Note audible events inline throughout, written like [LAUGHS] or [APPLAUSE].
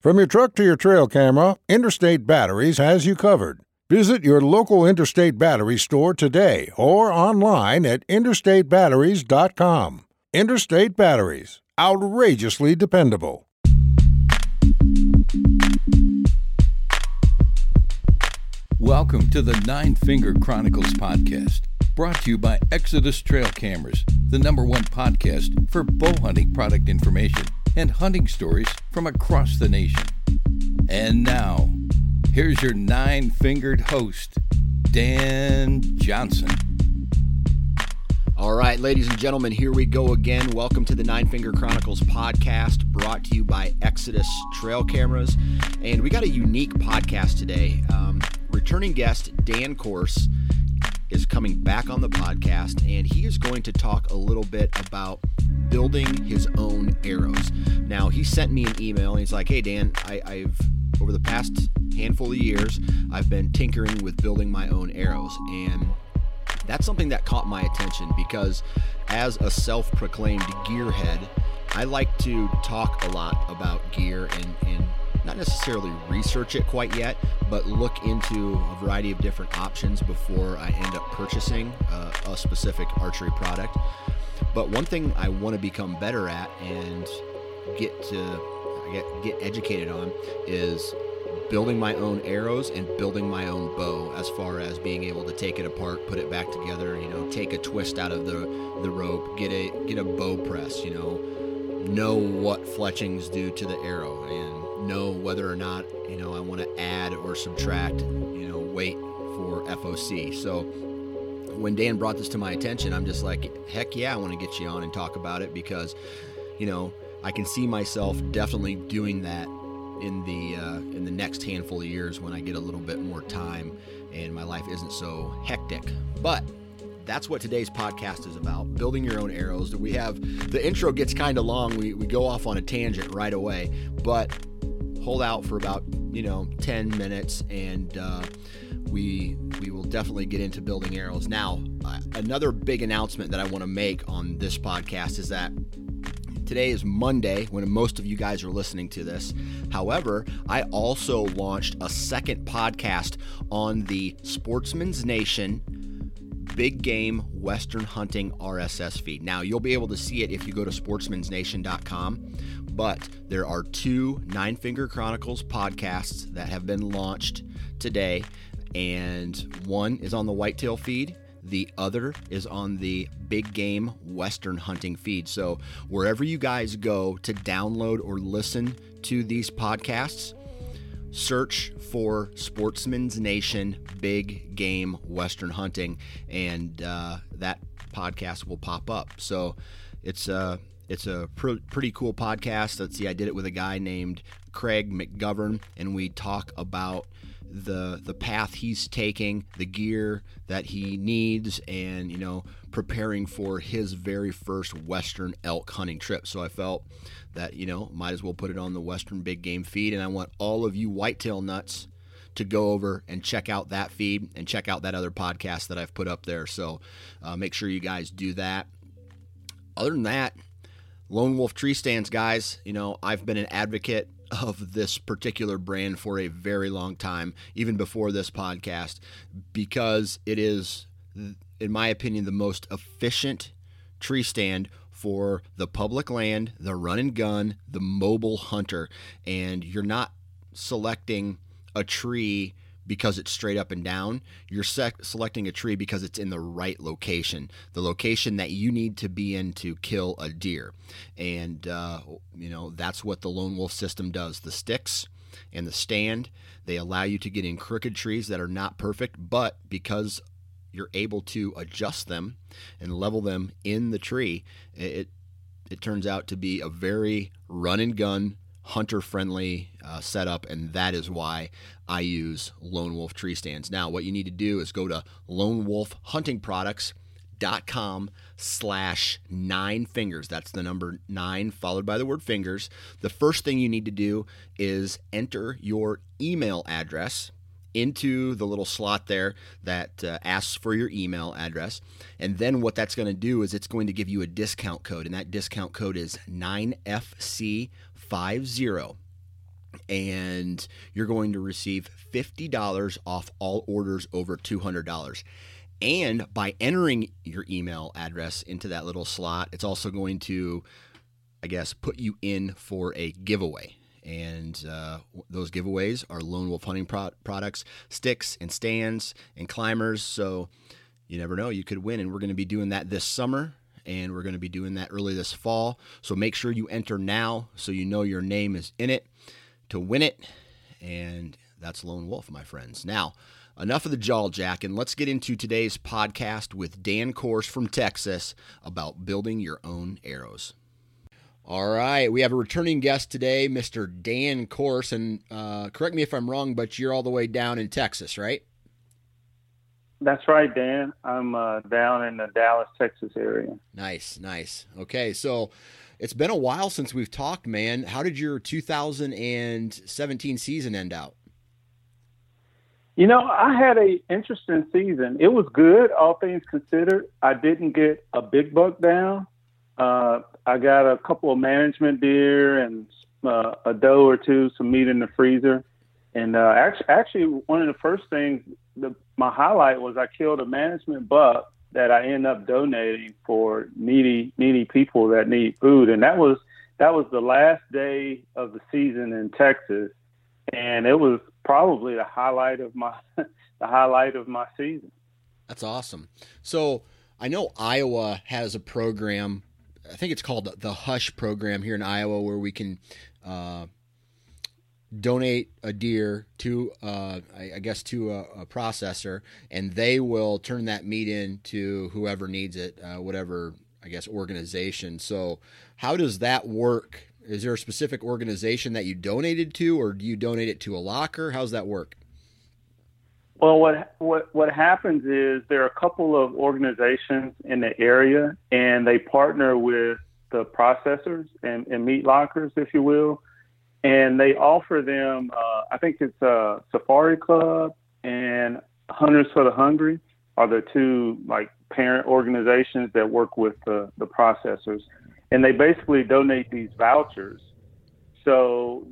From your truck to your trail camera, Interstate Batteries has you covered. Visit your local Interstate Battery store today or online at interstatebatteries.com. Interstate Batteries, outrageously dependable. Welcome to the Nine Finger Chronicles podcast, brought to you by Exodus Trail Cameras, the number one podcast for bow hunting product information and hunting stories from across the nation. And now, here's your nine fingered host, Dan Johnson. All right, ladies and gentlemen, here we go again. Welcome to the Nine Finger Chronicles podcast brought to you by Exodus Trail Cameras. And we got a unique podcast today. Um, returning guest Dan Course is coming back on the podcast, and he is going to talk a little bit about building his own arrows. Now, he sent me an email, and he's like, "Hey Dan, I, I've over the past handful of years, I've been tinkering with building my own arrows, and that's something that caught my attention because as a self-proclaimed gearhead, I like to talk a lot about gear and, and not necessarily research it quite yet, but look into a variety of different options before I end up purchasing uh, a specific archery product. But one thing I want to become better at and get to get get educated on is building my own arrows and building my own bow as far as being able to take it apart put it back together you know take a twist out of the the rope get a get a bow press you know know what fletchings do to the arrow and know whether or not you know I want to add or subtract you know weight for FOC so when Dan brought this to my attention I'm just like heck yeah I want to get you on and talk about it because you know I can see myself definitely doing that in the uh, in the next handful of years when I get a little bit more time and my life isn't so hectic. But that's what today's podcast is about building your own arrows. We have the intro gets kind of long. We, we go off on a tangent right away, but hold out for about you know 10 minutes and uh, we we will definitely get into building arrows. Now, uh, another big announcement that I want to make on this podcast is that Today is Monday when most of you guys are listening to this. However, I also launched a second podcast on the Sportsman's Nation Big Game Western Hunting RSS feed. Now, you'll be able to see it if you go to sportsmansnation.com, but there are two Nine Finger Chronicles podcasts that have been launched today, and one is on the Whitetail feed the other is on the Big Game Western Hunting feed. So, wherever you guys go to download or listen to these podcasts, search for Sportsman's Nation Big Game Western Hunting, and uh, that podcast will pop up. So, it's a uh, it's a pr- pretty cool podcast. Let's see, I did it with a guy named Craig McGovern, and we talk about the the path he's taking, the gear that he needs, and you know preparing for his very first Western elk hunting trip. So I felt that you know might as well put it on the Western Big Game feed, and I want all of you whitetail nuts to go over and check out that feed and check out that other podcast that I've put up there. So uh, make sure you guys do that. Other than that, Lone Wolf Tree Stands, guys. You know I've been an advocate of this particular brand for a very long time, even before this podcast, because it is, in my opinion, the most efficient tree stand for the public land, the run and gun, the mobile hunter. And you're not selecting a tree because it's straight up and down. You're sec- selecting a tree because it's in the right location, the location that you need to be in to kill a deer. And, uh, you know, that's what the Lone Wolf system does. The sticks and the stand, they allow you to get in crooked trees that are not perfect, but because you're able to adjust them and level them in the tree, it, it turns out to be a very run and gun hunter friendly uh, setup, and that is why I use Lone Wolf tree stands. Now, what you need to do is go to lonewolfhuntingproducts.com slash nine fingers. That's the number nine followed by the word fingers. The first thing you need to do is enter your email address into the little slot there that uh, asks for your email address. And then what that's going to do is it's going to give you a discount code, and that discount code is 9FC50. And you're going to receive $50 off all orders over $200. And by entering your email address into that little slot, it's also going to, I guess, put you in for a giveaway and uh, those giveaways are Lone Wolf Hunting pro- products, sticks and stands and climbers. So you never know, you could win. And we're going to be doing that this summer, and we're going to be doing that early this fall. So make sure you enter now so you know your name is in it to win it. And that's Lone Wolf, my friends. Now, enough of the jaw jack, and let's get into today's podcast with Dan Course from Texas about building your own arrows. All right, we have a returning guest today, Mr. Dan Course, and uh, correct me if I'm wrong, but you're all the way down in Texas, right? That's right, Dan. I'm uh, down in the Dallas, Texas area. Nice, nice. Okay, so it's been a while since we've talked, man. How did your 2017 season end out? You know, I had a interesting season. It was good, all things considered. I didn't get a big buck down. Uh, I got a couple of management deer and uh, a doe or two, some meat in the freezer. And uh, actually, actually, one of the first things, the, my highlight was I killed a management buck that I end up donating for needy needy people that need food, and that was that was the last day of the season in Texas, and it was probably the highlight of my [LAUGHS] the highlight of my season. That's awesome. So I know Iowa has a program I think it's called the Hush program here in Iowa, where we can uh, donate a deer to, uh, I, I, guess, to a, a, processor, and they will turn that meat in to whoever needs it, uh, whatever I guess organization. So, how does that work? Is there a specific organization that you donated to, or do you donate it to a locker? How's that work? Well, what what what happens is there are a couple of organizations in the area, and they partner with the processors and, and meat lockers, if you will, and they offer them. Uh, I think it's a Safari Club and Hunters for the Hungry are the two like parent organizations that work with the the processors, and they basically donate these vouchers. So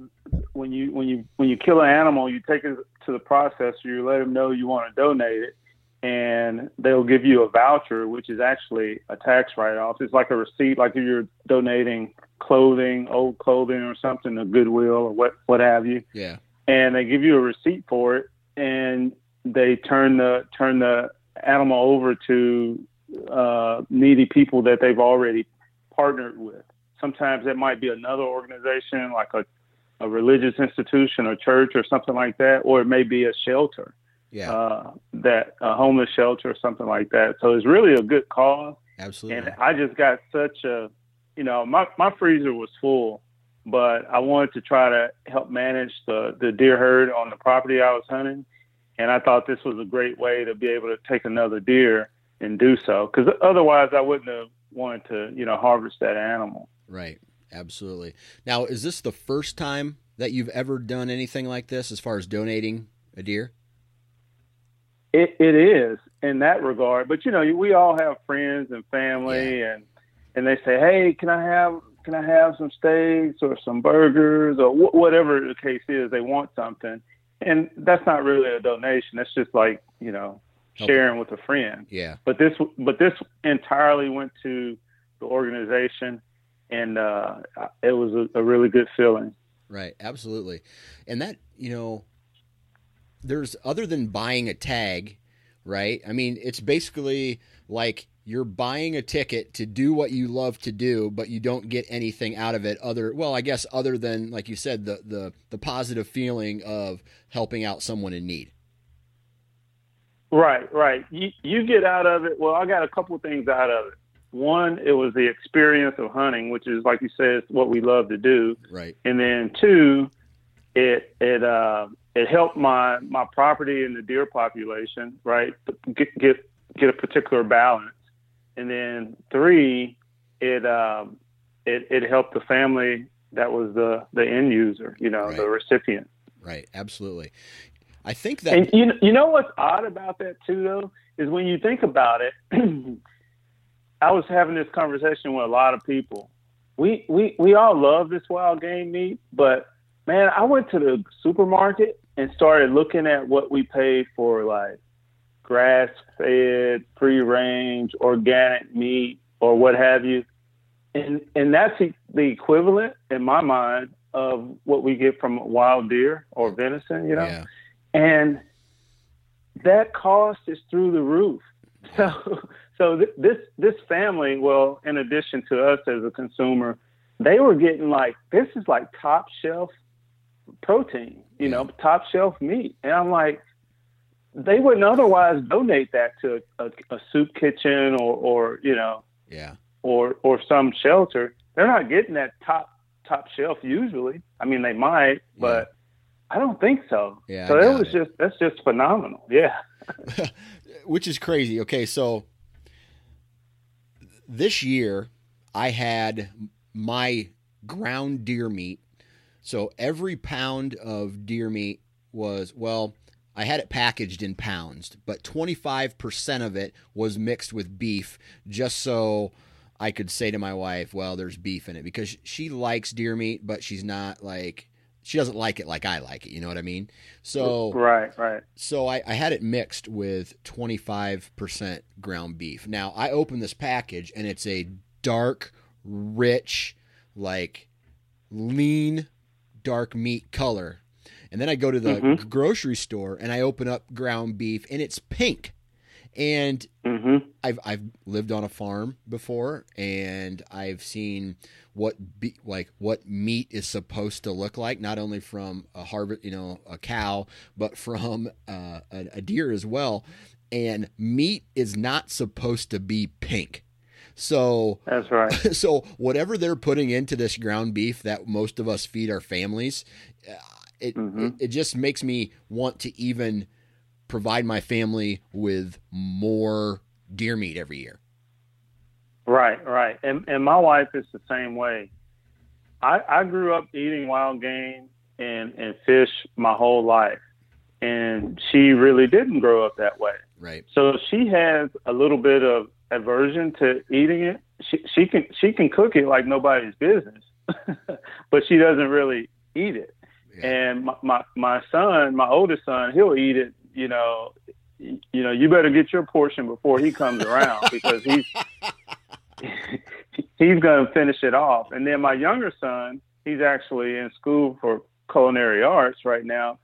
when you when you when you kill an animal, you take it to the processor, you let them know you want to donate it, and they'll give you a voucher, which is actually a tax write-off. It's like a receipt, like if you're donating clothing, old clothing or something to Goodwill or what what have you. Yeah. And they give you a receipt for it, and they turn the turn the animal over to uh, needy people that they've already partnered with. Sometimes it might be another organization like a a religious institution or church or something like that, or it may be a shelter, yeah, uh, that a homeless shelter or something like that. So it's really a good cause. Absolutely. And I just got such a, you know, my my freezer was full, but I wanted to try to help manage the the deer herd on the property I was hunting, and I thought this was a great way to be able to take another deer and do so, because otherwise I wouldn't have wanted to, you know, harvest that animal. Right. Absolutely. Now, is this the first time that you've ever done anything like this as far as donating a deer? It, it is in that regard, but you know, we all have friends and family, yeah. and and they say, "Hey, can I have can I have some steaks or some burgers or wh- whatever the case is?" They want something, and that's not really a donation. That's just like you know, sharing okay. with a friend. Yeah. But this but this entirely went to the organization and uh, it was a, a, really good feeling. Right, absolutely, and that you know, there's other than buying a tag, right? I mean, it's basically like you're buying a ticket to do what you love to do, but you don't get anything out of it other well, I guess other than like you said the the the positive feeling of helping out someone in need. Right, right. You you get out of it. Well, I got a couple of things out of it. One, it was the experience of hunting, which is like you said, what we love to do. Right. And then two, it it uh, it helped my my property and the deer population, right? Get get get a particular balance. And then three, it um, it it helped the family that was the the end user, you know, Right. the recipient. Right. Absolutely. I think that And you you know what's odd about that too though is when you think about it. [CLEARS THROAT] I was having this conversation with a lot of people. We we we all love this wild game meat, but man, I went to the supermarket and started looking at what we paid for like grass fed, free range, organic meat or what have you. And and that's the, the equivalent in my mind of what we get from wild deer or venison, you know? yeah. and that cost is through the roof. [LAUGHS] So, so th- this this family, well, in addition to us as a consumer, they were getting like this is like top shelf protein, you know, top shelf meat, and I'm like, they wouldn't otherwise donate that to a, a soup kitchen or or you know Yeah. or or some shelter. They're not getting that top top shelf usually. I mean, they might, but I don't think so. Yeah, So I that was it. just that's just phenomenal. Yeah. [LAUGHS] [LAUGHS] which is crazy. Okay, so this year I had my ground deer meat. So every pound of deer meat was well, I had it packaged in pounds, but 25% of it was mixed with beef just so I could say to my wife, well, there's beef in it because she likes deer meat, but she's not like she doesn't like it like I like it, you know what I mean? So Right. Right. so I, I had it mixed with 25% ground beef. Now I open this package and it's a dark, rich, like lean, dark meat color. And then I go to the Mhm. grocery store and I open up ground beef and it's pink. And Mm-hmm. I've I've lived on a farm before, and I've seen what be, like what meat is supposed to look like, not only from a harvest, you know, a cow, but from uh, a, a deer as well. And meat is not supposed to be pink. So That's right. [LAUGHS] so whatever they're putting into this ground beef that most of us feed our families, uh, it, Mhm. it it just makes me want to even provide my family with more deer meat every year. Right. Right. And and my wife is the same way. I I grew up eating wild game and and fish my whole life, and she really didn't grow up that way. Right. So she has a little bit of aversion to eating it. She she can she can cook it like nobody's business, [LAUGHS] but she doesn't really eat it. Yeah. And my, my my son, my oldest son, he'll eat it. You know, you know, you better get your portion before he comes around [LAUGHS] because he's [LAUGHS] he's going to finish it off. And then my younger son, he's actually in school for culinary arts right now.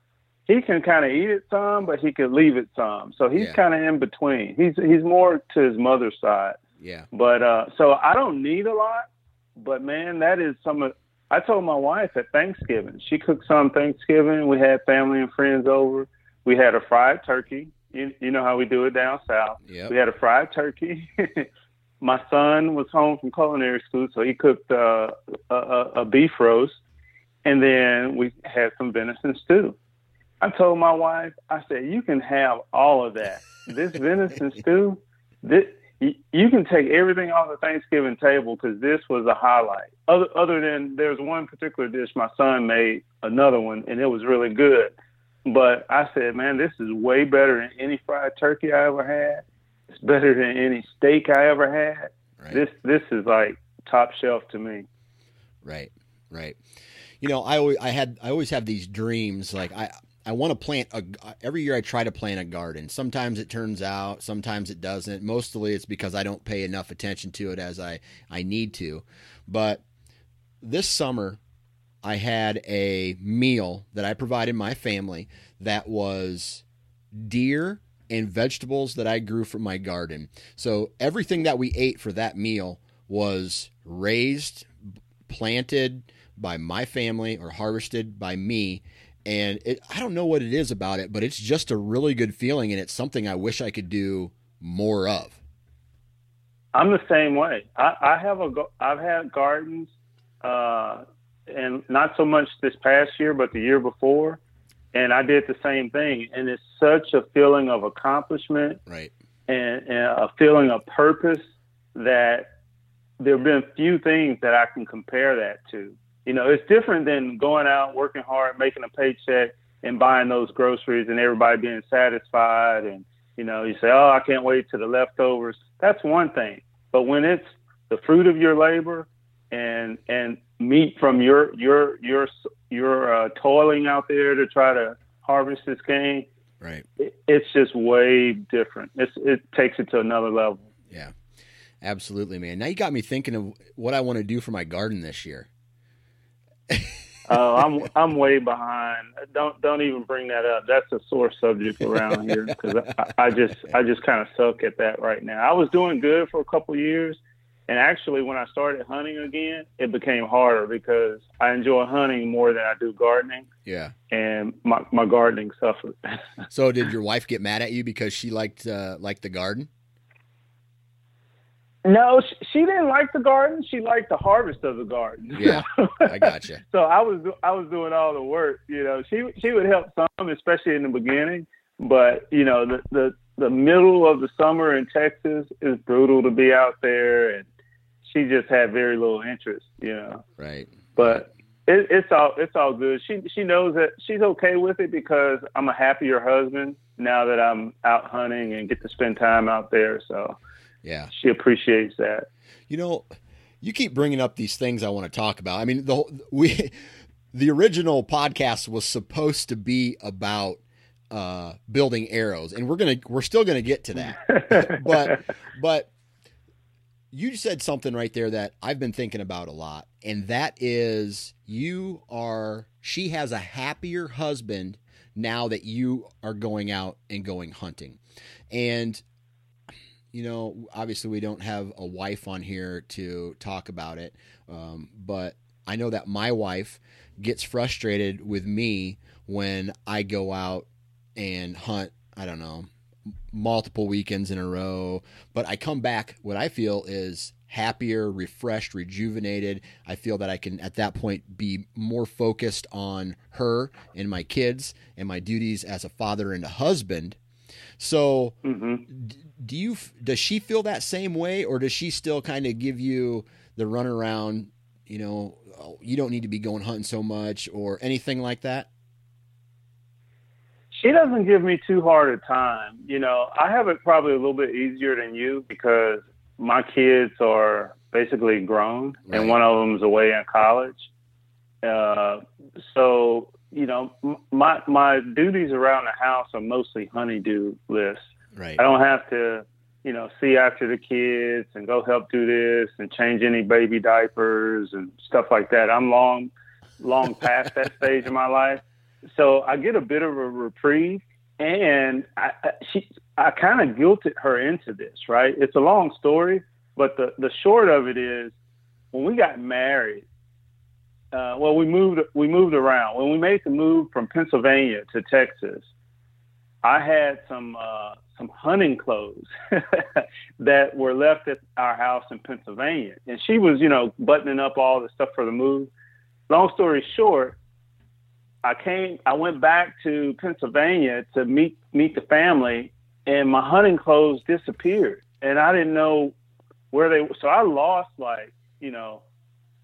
He can kind of eat it some, but he could leave it some. So he's Yeah. kind of in between. He's he's more to his mother's side. Yeah. But uh, so I don't need a lot. But man, that is some of. I told my wife at Thanksgiving. She cooked some Thanksgiving. We had family and friends over. We had a fried turkey. You, you know how we do it down south. Yep. We had a fried turkey. [LAUGHS] my son was home from culinary school, so he cooked uh, a, a, a beef roast, and then we had some venison stew. I told my wife, I said, "You can have all of that. This [LAUGHS] venison stew, this, you can take everything off the Thanksgiving table because this was a highlight. Other other than there's one particular dish my son made, another one, and it was really good. But I said, man, this is way better than any fried turkey I ever had. It's better than any steak I ever had. Right. This this is like top shelf to me. Right, right. You know, I always I had I always have these dreams like I I want to plant a uh, every year I try to plant a garden. Sometimes it turns out, sometimes it doesn't. Mostly it's because I don't pay enough attention to it as I I need to. But this summer I had a meal that I provided my family that was deer and vegetables that I grew from my garden. So everything that we ate for that meal was raised, planted by my family or harvested by me. And it, I don't know what it is about it, but it's just a really good feeling, and it's something I wish I could do more of. I'm the same way. I, I have a I've had gardens, uh, and not so much this past year, but the year before, and I did the same thing. And it's such a feeling of accomplishment, right, and, and a feeling of purpose that there have been few things that I can compare that to. You know, it's different than going out, working hard, making a paycheck, and buying those groceries, and everybody being satisfied. And you know, you say, "Oh, I can't wait to the leftovers." That's one thing. But when it's the fruit of your labor and and meat from your your your your uh, toiling out there to try to harvest this game, right? It, it's just way different. It's, it takes it to another level. Yeah, absolutely, man. Now you got me thinking of what I want to do for my garden this year. Uh, I'm I'm way behind. Don't don't even bring that up. That's a sore subject around here because I, I, just I just kind of suck at that right now. I was doing good for a couple years, and actually when I started hunting again, it became harder because I enjoy hunting more than I do gardening. Yeah, and my my gardening suffered. so did your wife get mad at you because she liked uh, liked the garden? No, she, didn't like the garden. She liked the harvest of the garden. Yeah, I got you. [LAUGHS] so I was I was doing all the work. You know, she she would help some, especially in the beginning. But you know, the the the middle of the summer in Texas is brutal to be out there, and she just had very little interest. You know, right. But it, it's all it's all good. She she knows that she's okay with it because I'm a happier husband now that I'm out hunting and get to spend time out there. So yeah. She appreciates that. You know, you keep bringing up these things I want to talk about. I mean, the we [LAUGHS] the original podcast was supposed to be about uh, building arrows, and we're gonna we're still gonna get to that. [LAUGHS] but but you said something right there that I've been thinking about a lot, and that is you are she has a happier husband now that you are going out and going hunting, and you know, obviously we don't have a wife on here to talk about it, um, but I know that my wife gets frustrated with me when I go out and hunt. I don't know multiple weekends in a row, but I come back. What I feel is happier, refreshed, rejuvenated. I feel that I can at that point be more focused on her and my kids and my duties as a father and a husband. So, mm-hmm. do you does she feel that same way or does she still kind of give you the runaround you know oh, you don't need to be going hunting so much or anything like that? She doesn't give me too hard a time. You know i have it probably a little bit easier than you because my kids are basically grown right. and one of them's away in college. Uh, so you know my my duties around the house are mostly honeydew lists Right. I don't have to, you know, see after the kids and go help do this and change any baby diapers and stuff like that. I'm long, long past that [LAUGHS] stage of my life. So I get a bit of a reprieve and I, she, I kind of guilted her into this, right? It's a long story, but the, the short of it is when we got married, uh, well, we moved, we moved around. When we made the move from Pennsylvania to Texas, I had some, uh, some hunting clothes [LAUGHS] that were left at our house in Pennsylvania. And she was, you know, buttoning up all the stuff for the move. Long story short, I came I went back to Pennsylvania to meet meet the family and my hunting clothes disappeared. And I didn't know where they so I lost like, you know,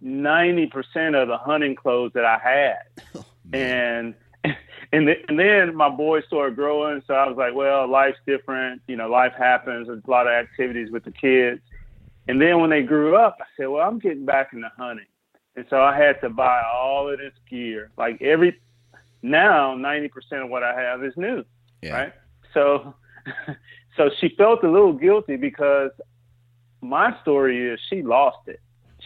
90% of the hunting clothes that I had. [LAUGHS] Oh, and [LAUGHS] and, th- and then my boys started growing, so I was like, well, life's different. You know, life happens. There's a lot of activities with the kids. And then when they grew up, I said, well, I'm getting back into hunting. And so I had to buy all of this gear. Like every now, 90% of what I have is new, yeah. right? So, [LAUGHS] so she felt a little guilty because my story is she lost it.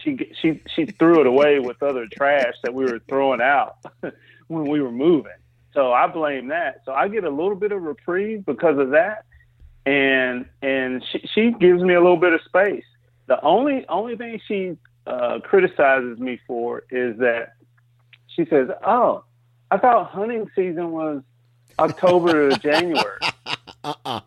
She she she threw it away with other trash that we were throwing out [LAUGHS] when we were moving. So I blame that. So I get a little bit of reprieve because of that, and and she she gives me a little bit of space. The only only thing she uh, criticizes me for is that she says, "Oh, I thought hunting season was October to [LAUGHS] January." Uh-uh.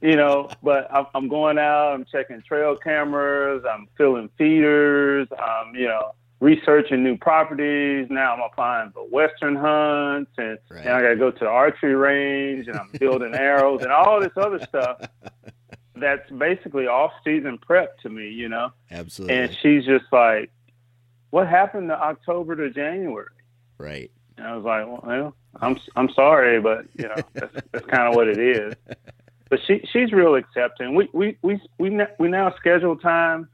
You know, but I'm, I'm going out, I'm checking trail cameras, I'm filling feeders, I'm, you know, researching new properties. Now I'm applying for Western hunts, and Right. now I got to go to the archery range, and I'm building [LAUGHS] arrows and all this other stuff. That's basically off-season prep to me, you know. Absolutely. And she's just like, "What happened to October to January?" right. And I was like, "Well, I'm I'm sorry, but you know, that's, that's kind of what it is." [LAUGHS] But she she's real accepting. We we we we na- we now schedule time,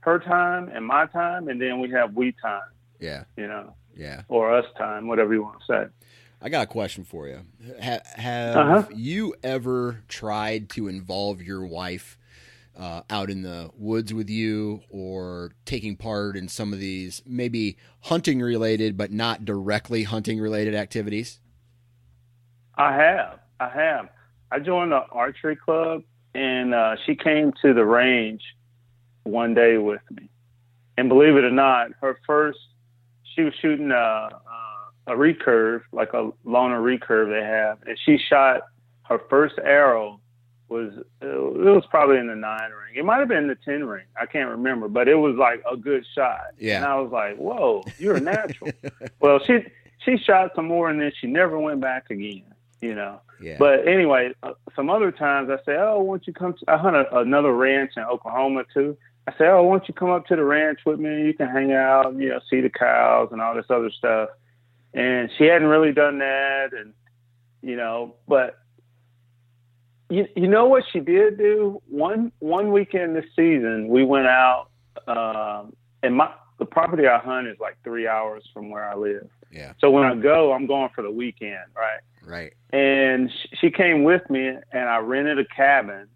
her time and my time, and then we have we time, Yeah. you know, Yeah. or us time, whatever you want to say. I got a question for you. Ha- have Uh-huh. you ever tried to involve your wife uh, out in the woods with you or taking part in some of these maybe hunting related but not directly hunting related activities? I have, I have. I joined the archery club, and uh, she came to the range one day with me. And believe it or not, her first, she was shooting a, a, a recurve, like a loaner recurve they have, and she shot her first arrow was uh, it was probably in the nine ring. It might have been the ten ring. I can't remember, but it was like a good shot. Yeah. And I was like, "Whoa, you're a natural." [LAUGHS] well, she she shot some more, and then she never went back again. You know. Yeah. But anyway, uh, some other times I say, "Oh, won't you come?" To, I hunt a, another ranch in Oklahoma too. I say, "Oh, won't you come up to the ranch with me? You can hang out, you know, see the cows and all this other stuff." And she hadn't really done that, and you know, but you you know what she did do one one weekend this season we went out um, and my the property I hunt is like three hours from where I live. yeah. So when I go, I'm going for the weekend, right? Right. and she came with me and I rented a cabin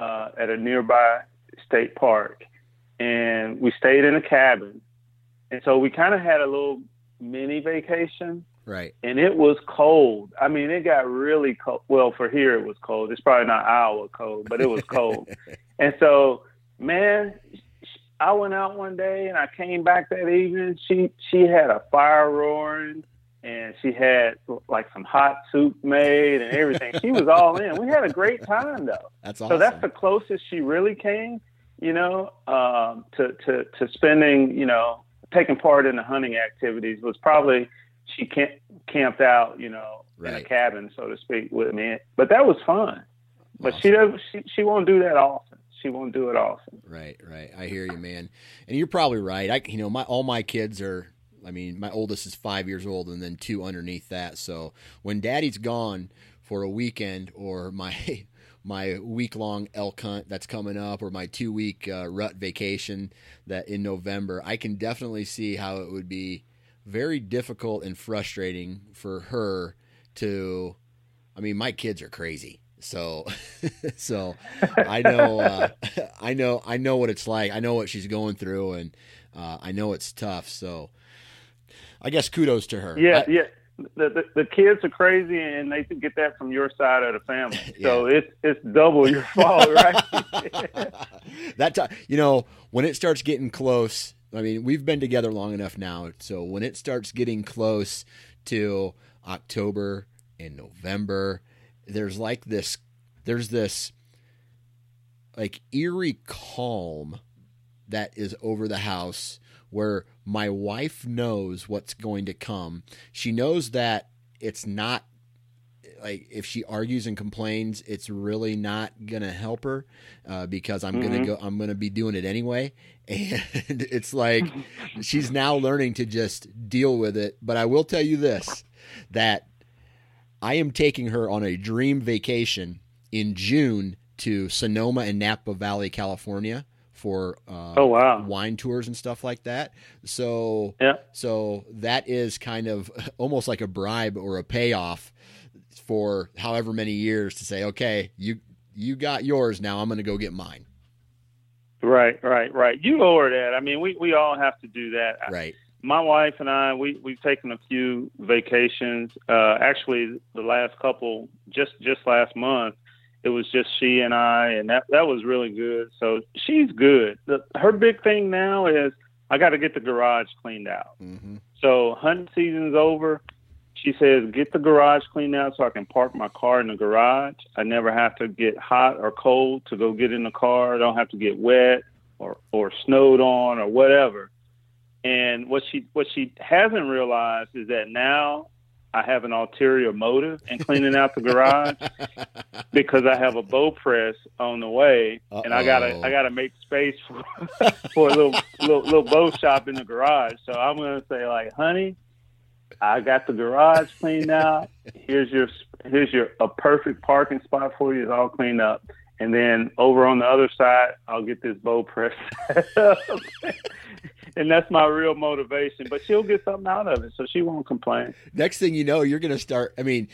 uh, at a nearby state park. And we stayed in a cabin. And so we kind of had a little mini vacation. Right. and it was cold. I mean it got really cold well for here it was cold. It's probably not Iowa cold but it was cold. [LAUGHS] And so man I went out one day and I came back that evening. She she had a fire roaring and she had like some hot soup made and everything. she was all in. We had a great time though. That's awesome. So that's the closest she really came, you know, um, to, to, to spending, you know, taking part in the hunting activities was probably she camp, camped out, you know, in a cabin, so to speak, with me. But that was fun. But she does she, she won't do that often. She won't do it often. Right, right. I hear you, man. And you're probably right. I, you know, my all my kids are. I mean, my oldest is five years old, and then two underneath that. So when Daddy's gone for a weekend, or my [LAUGHS] my week long elk hunt that's coming up, or my two week uh, rut vacation that in November, I can definitely see how it would be very difficult and frustrating for her to. I mean, my kids are crazy. So, [LAUGHS] so I know, uh, [LAUGHS] I know, I know what it's like. I know what she's going through, and uh, I know it's tough. So, I guess kudos to her. Yeah, I- yeah. The, the the kids are crazy, and they get that from your side of the family. [LAUGHS] So it's it's double your [LAUGHS] fault, right? [LAUGHS] that time, you know, when it starts getting close. I mean, we've been together long enough now, so when it starts getting close to October and November, there's like this, there's this like eerie calm that is over the house where my wife knows what's going to come. She knows that it's not like if she argues and complains, it's really not gonna help her uh, because I'm gonna Mhm. go. I'm gonna be doing it anyway, [LAUGHS] and it's like she's now learning to just deal with it. But I will tell you this: that I am taking her on a dream vacation in June to Sonoma and Napa Valley, California, for uh, Oh, wow. wine tours and stuff like that. So yeah. so that is kind of [LAUGHS] almost like a bribe or a payoff for however many years to say, okay, you you got yours now. I'm going to go get mine. Right, right, right. You lower that. I mean, we we all have to do that. Right. My wife and I, we we've taken a few vacations. Uh, actually, the last couple, just just last month, it was just she and I, and that that was really good. So she's good. The, her big thing now is I got to get the garage cleaned out. Mm-hmm. So hunting season's over. She says, get the garage cleaned out so I can park my car in the garage. I never have to get hot or cold to go get in the car. I don't have to get wet or, or snowed on or whatever. And what she what she hasn't realized is that now I have an ulterior motive in cleaning out the garage [LAUGHS] because I have a bow press on the way, Uh-oh. and I gotta I gotta make space for [LAUGHS] for a little, little little bow shop in the garage. So I'm gonna say like, honey, I got the garage cleaned out. Here's your here's your a perfect parking spot for you. It's all cleaned up. And then over on the other side, I'll get this bow press. [LAUGHS] and that's my real motivation. But she'll get something out of it, so she won't complain. Next thing you know, you're going to start. I mean,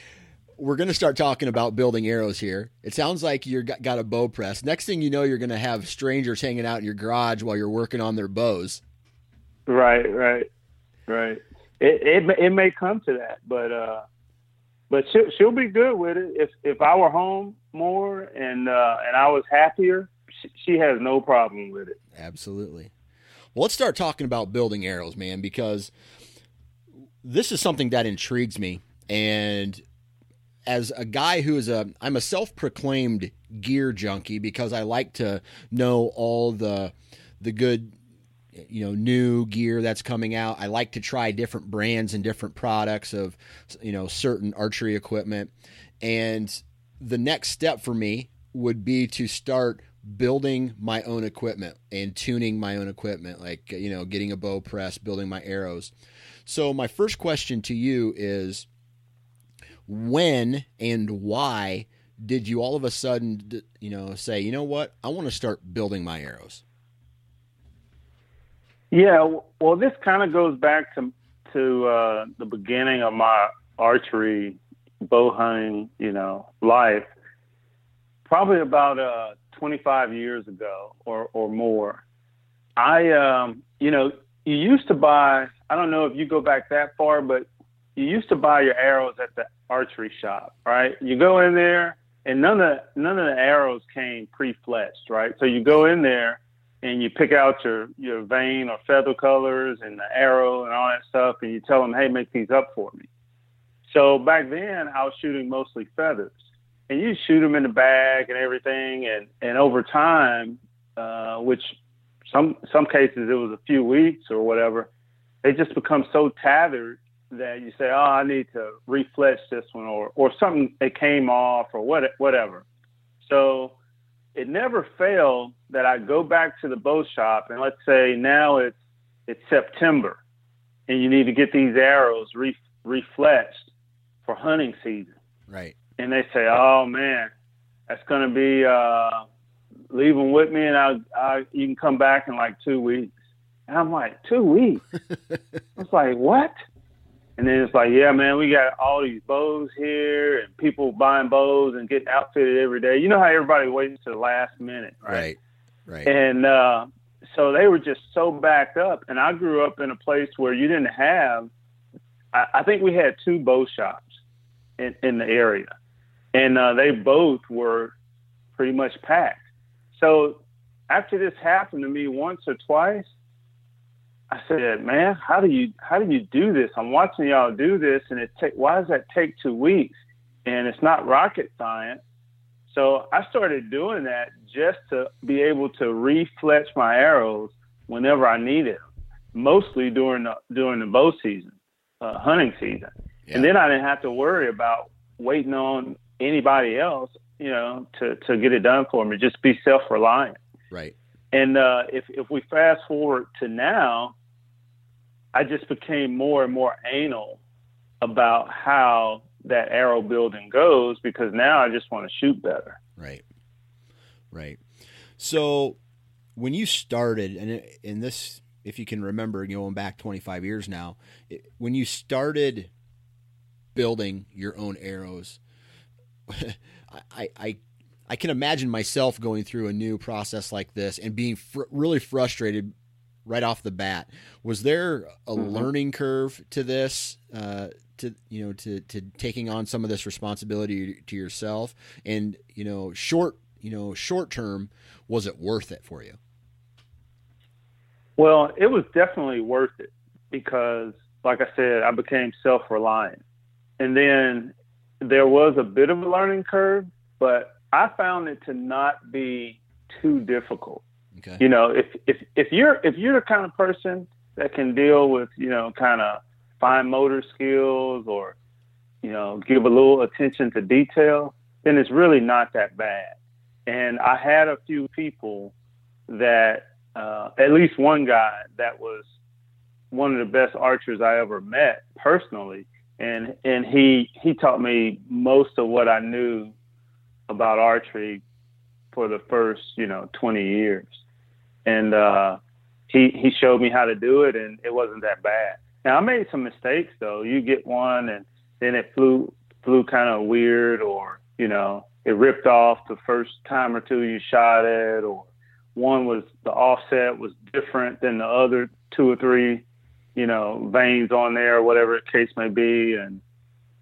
we're going to start talking about building arrows here. It sounds like you have got a bow press. Next thing you know, you're going to have strangers hanging out in your garage while you're working on their bows. Right, right, right it, it it may come to that, but uh, but she'll she'll be good with it. If if I were home more and uh, and I was happier, she, she has no problem with it. Absolutely. Well, let's start talking about building arrows, man, because this is something that intrigues me. And as a guy who is a, I'm a self-proclaimed gear junkie because I like to know all the the good you know new gear that's coming out. I like to try different brands and different products of you know certain archery equipment. And the next step for me would be to start building my own equipment and tuning my own equipment like you know getting a bow press, building my arrows. So my first question to you is when and why did you all of a sudden you know say, "You know what? I want to start building my arrows." Yeah, well, this kind of goes back to to uh, the beginning of my archery bow hunting, you know, life. Probably about uh, 25 years ago or or more. I, um, you know, you used to buy. I don't know if you go back that far, but you used to buy your arrows at the archery shop, right? You go in there, and none of none of the arrows came pre-fletched, right? So you go in there and you pick out your your vane or feather colors and the arrow and all that stuff, and you tell them, hey, make these up for me. So back then, I was shooting mostly feathers, and you shoot them in the bag and everything, and and over time, uh, which some some cases it was a few weeks or whatever, they just become so tattered that you say, oh, I need to refletch this one, or or something it came off or what whatever. So it never failed that I go back to the bow shop and let's say now it's it's September and you need to get these arrows re- refletched for hunting season. Right. And they say, "Oh man, that's going to be uh, leave them with me, and I, I you can come back in like two weeks." And I'm like, two weeks? [LAUGHS] I was like, what? And then it's like, yeah, man, we got all these bows here and people buying bows and getting outfitted every day. You know how everybody waits to the last minute, right? Right. Right. And uh, so they were just so backed up. And I grew up in a place where you didn't have, I, I think we had two bow shops in, in the area. And uh, they both were pretty much packed. So after this happened to me once or twice, I said, man, how do you how do you do this? I'm watching y'all do this, and it take why does that take two weeks? And it's not rocket science. So I started doing that just to be able to refletch my arrows whenever I needed them, mostly during the during the bow season, uh, hunting season, yeah. and then I didn't have to worry about waiting on anybody else, you know, to to get it done for me. Just be self reliant. Right. And uh, if if we fast forward to now, I just became more and more anal about how that arrow building goes because now I just want to shoot better. Right. Right. So when you started, and in this, if you can remember, going back 25 years now, it, when you started building your own arrows, [LAUGHS] I, I I can imagine myself going through a new process like this and being fr- really frustrated right off the bat. Was there a mm-hmm. learning curve to this? Uh, to you know to to taking on some of this responsibility to yourself and you know short you know short term was it worth it for you well it was definitely worth it because like i said i became self-reliant and then there was a bit of a learning curve but i found it to not be too difficult okay. you know if if if you're if you're the kind of person that can deal with you know kind of fine motor skills or, you know, give a little attention to detail, then it's really not that bad. And I had a few people that, uh, at least one guy that was one of the best archers I ever met personally. And, and he, he taught me most of what I knew about archery for the first, you know, 20 years. And, uh, he, he showed me how to do it and it wasn't that bad. Now I made some mistakes though. You get one and then it flew flew kind of weird, or you know it ripped off the first time or two you shot it, or one was the offset was different than the other two or three, you know, vanes on there, or whatever the case may be, and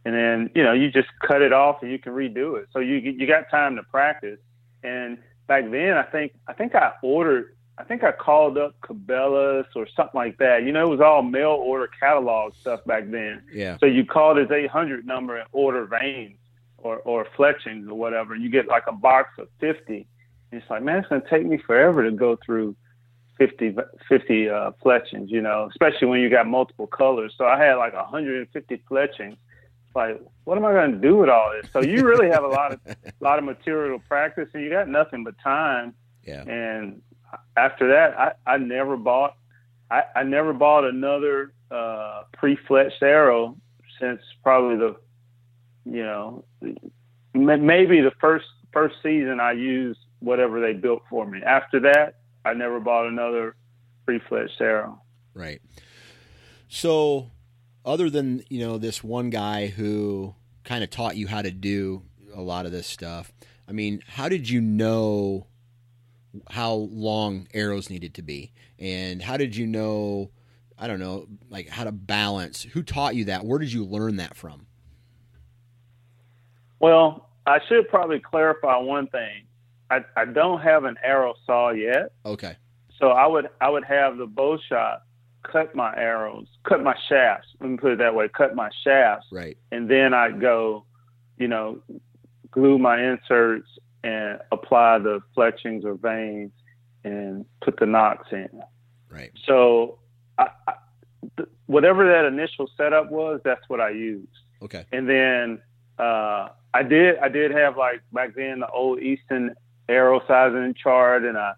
and then you know you just cut it off and you can redo it. So you you got time to practice. And back then, I think I think I ordered I think I called up Cabela's or something like that. You know, it was all mail order catalog stuff back then. Yeah. So you call his 800 number and order vanes or, or fletchings or whatever. You get like a box of 50. And it's like, man, it's going to take me forever to go through 50, 50 uh, fletchings, you know, especially when you got multiple colors. So I had like 150 fletchings. Like, what am I going to do with all this? So you really have a lot of, [LAUGHS] lot of material to practice and you got nothing but time. Yeah. And after that, I, I never bought I, I never bought another uh, pre-fletched arrow since probably the you know maybe the first first season I used whatever they built for me. After that, I never bought another pre-fletched arrow. Right. So, other than you know this one guy who kind of taught you how to do a lot of this stuff, I mean, how did you know how long arrows needed to be? And how did you know i don't know like how to balance? Who taught you that? Where did you learn that from? Well i should probably clarify one thing i, I don't have an arrow saw yet okay so i would i would have the bow shop cut my arrows cut my shafts let me put it that way cut my shafts right and then i'd go you know glue my inserts and apply the fletchings or vanes and put the nocks in. Right. So, I, I, th- whatever that initial setup was, that's what I used. Okay. And then uh, I did I did have like back then the old Easton arrow sizing chart, and I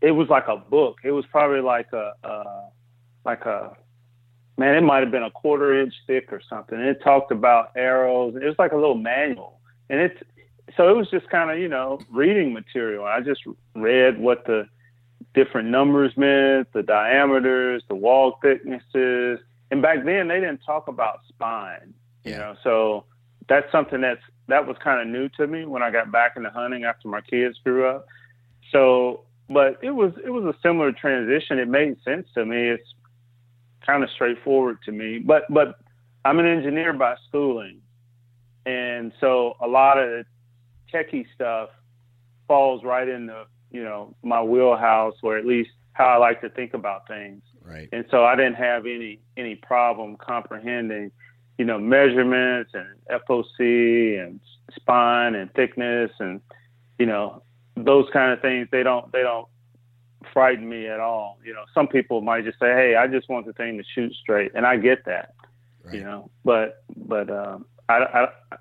it was like a book. It was probably like a uh, like a man. It might have been a quarter inch thick or something. It talked about arrows. It was like a little manual, and it's so it was just kind of you know reading material. I just read what the different numbers meant, the diameters, the wall thicknesses, and back then they didn't talk about spine. You know, so that's something that's that was kind of new to me when I got back into hunting after my kids grew up. So, but it was it was a similar transition. It made sense to me. It's kind of straightforward to me. But but I'm an engineer by schooling, and so a lot of the techie stuff falls right into you know my wheelhouse, or at least how I like to think about things. Right. And so I didn't have any any problem comprehending, you know, measurements and FOC and spine and thickness and you know those kind of things. They don't they don't frighten me at all. You know, some people might just say, "Hey, I just want the thing to shoot straight," and I get that. Right. You know, but but um, I, I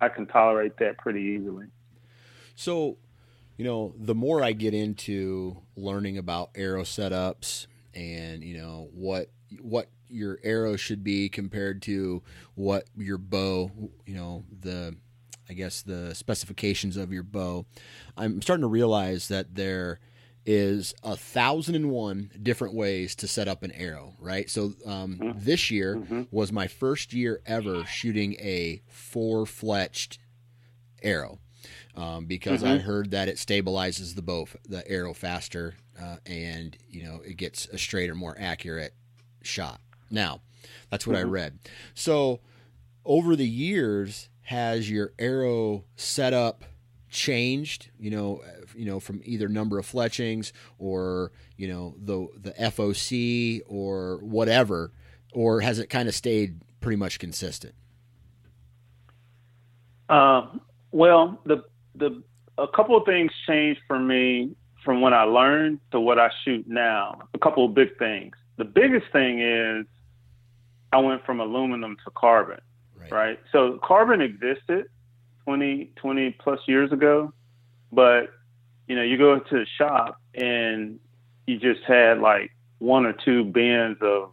I can tolerate that pretty easily. So, you know, the more I get into learning about arrow setups and you know what what your arrow should be compared to what your bow, you know, the I guess the specifications of your bow, I'm starting to realize that there is a thousand and one different ways to set up an arrow, right? So um, mm-hmm. this year mm-hmm. was my first year ever shooting a four fletched arrow. um, because Mm-hmm. I heard that it stabilizes the bow, the arrow faster, uh, and you know it gets a straighter, more accurate shot. Now, that's what I Mm-hmm. read. So, over the years, has your arrow setup changed? You know, uh, you know, from either number of fletchings or you know the the FOC or whatever, or has it kind of stayed pretty much consistent? Uh, well, the the a couple of things changed for me from when I learned to what I shoot now. A couple of big things. The biggest thing is I went from aluminum to carbon, right? So carbon existed 20, 20 plus years ago, but you know, you go into the shop and you just had like one or two bins of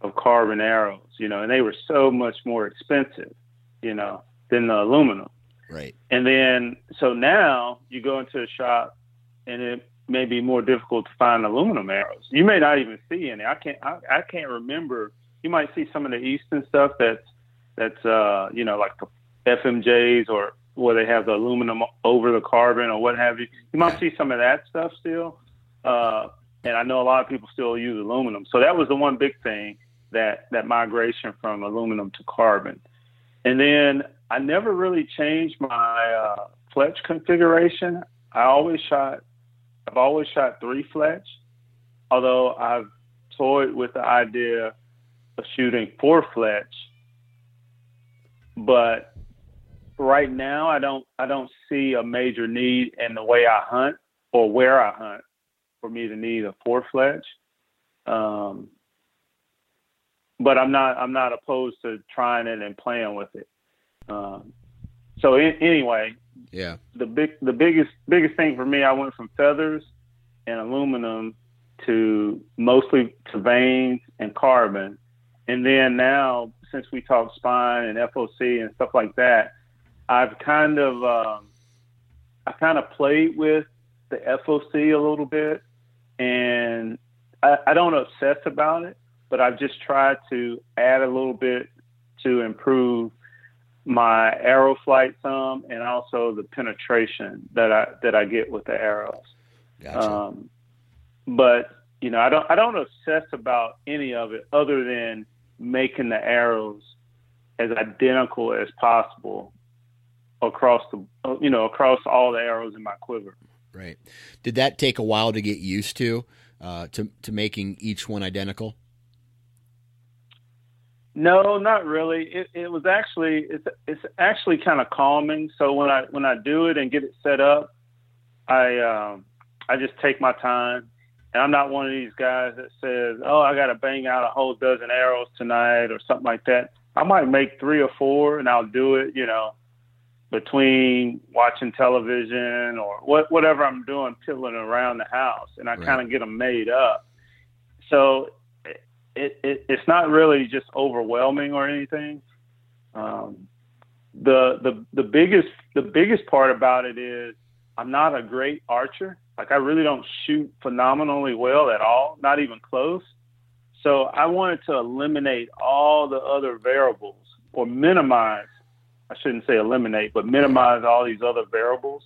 of carbon arrows, you know, and they were so much more expensive, you know, than the aluminum. Right. And then, so now you go into a shop and it may be more difficult to find aluminum arrows. You may not even see any. I can't, I, I can't remember. You might see some of the Easton stuff that's, that's, uh, you know, like the FMJs or where they have the aluminum over the carbon or what have you. You might see some of that stuff still. Uh, and I know a lot of people still use aluminum. So that was the one big thing that, that migration from aluminum to carbon. And then I never really changed my uh, fletch configuration. I always shot, I've always shot three fletch, although I've toyed with the idea shooting four fletch. But right now, I don't, I don't see a major need in the way I hunt or where I hunt for me to need a four fletch. Um, but I'm not, I'm not opposed to trying it and playing with it. Um, so in, anyway, Yeah. the big the biggest biggest thing for me, I went from feathers and aluminum to mostly to vanes and carbon, and then now since we talk spine and FOC and stuff like that, I've kind of um, I kind of played with the FOC a little bit, and I, I don't obsess about it, but I've just tried to add a little bit to improve my arrow flight some and also the penetration that I that I get with the arrows. Gotcha. Um, but you know, I don't I don't obsess about any of it other than making the arrows as identical as possible across the you know across all the arrows in my quiver. right. Did that take a while to get used to, uh, to to making each one identical? No, not really. It, it was actually it's it's actually kind of calming. So when I when I do it and get it set up, I um, I just take my time, and I'm not one of these guys that says, "Oh, I got to bang out a whole dozen arrows tonight" or something like that. I might make three or four, and I'll do it. You know, between watching television or what whatever I'm doing, piddling around the house, and I Right. kind of get them made up. So it, it, it's not really just overwhelming or anything. Um, the the the biggest the biggest part about it is I'm not a great archer. Like I really don't shoot phenomenally well at all, not even close. So I wanted to eliminate all the other variables or minimize. I shouldn't say eliminate, but minimize all these other variables,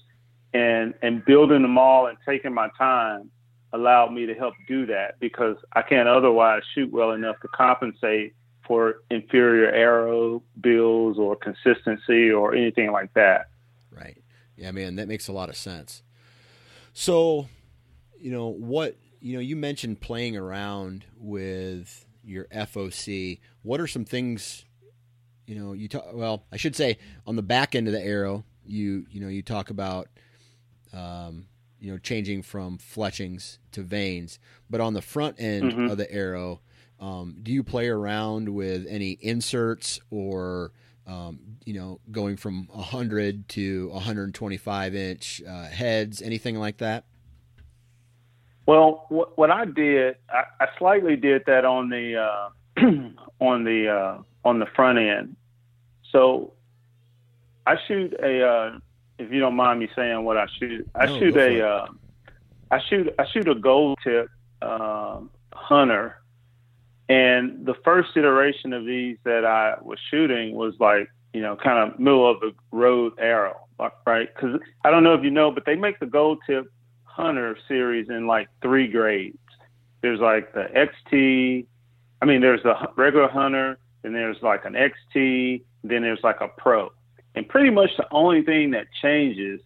and and building them all and taking my time allowed me to help do that because I can't otherwise shoot well enough to compensate for inferior arrow bills or consistency or anything like that. Right. Yeah, man, that makes a lot of sense. So, you know, what, you know, you mentioned playing around with your FOC. What are some things, you know, you talk, well, I should say on the back end of the arrow, you, you know, you talk about, um, you know, changing from fletchings to vanes, but on the front end Mhm. of the arrow, um, do you play around with any inserts or, um, you know, going from 100 to 125 inch uh, heads, anything like that? Well, what, what I did, I, I slightly did that on the uh, [CLEARS THROAT] on the uh, on the front end. So I shoot a, uh, if you don't mind me saying what I shoot, I No, shoot a, uh, I shoot I shoot a gold tip uh, hunter, and the first iteration of these that I was shooting was like you know kind of middle of the road arrow, right? Because I don't know if you know, but they make the gold tip hunter series in like three grades. There's like the XT, I mean, there's the regular hunter, and there's like an XT, then there's like a pro. And pretty much the only thing that changes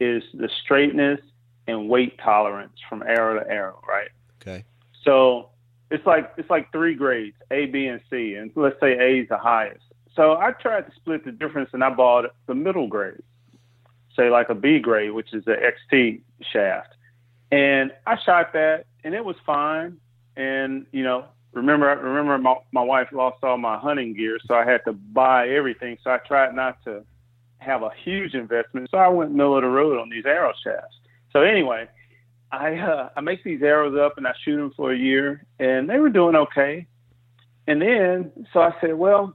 is the straightness and weight tolerance from arrow to arrow, right? Okay. So it's like it's like three grades, A, B, and C, and let's say A is the highest. So I tried to split the difference, and I bought the middle grade, say like a B grade, which is the XT shaft, and I shot that, and it was fine. And you know, remember, remember my my wife lost all my hunting gear, so I had to buy everything. So I tried not to have a huge investment, so I went middle of the road on these arrow shafts. So anyway, I uh, I make these arrows up and I shoot them for a year, and they were doing okay. And then, so I said, well,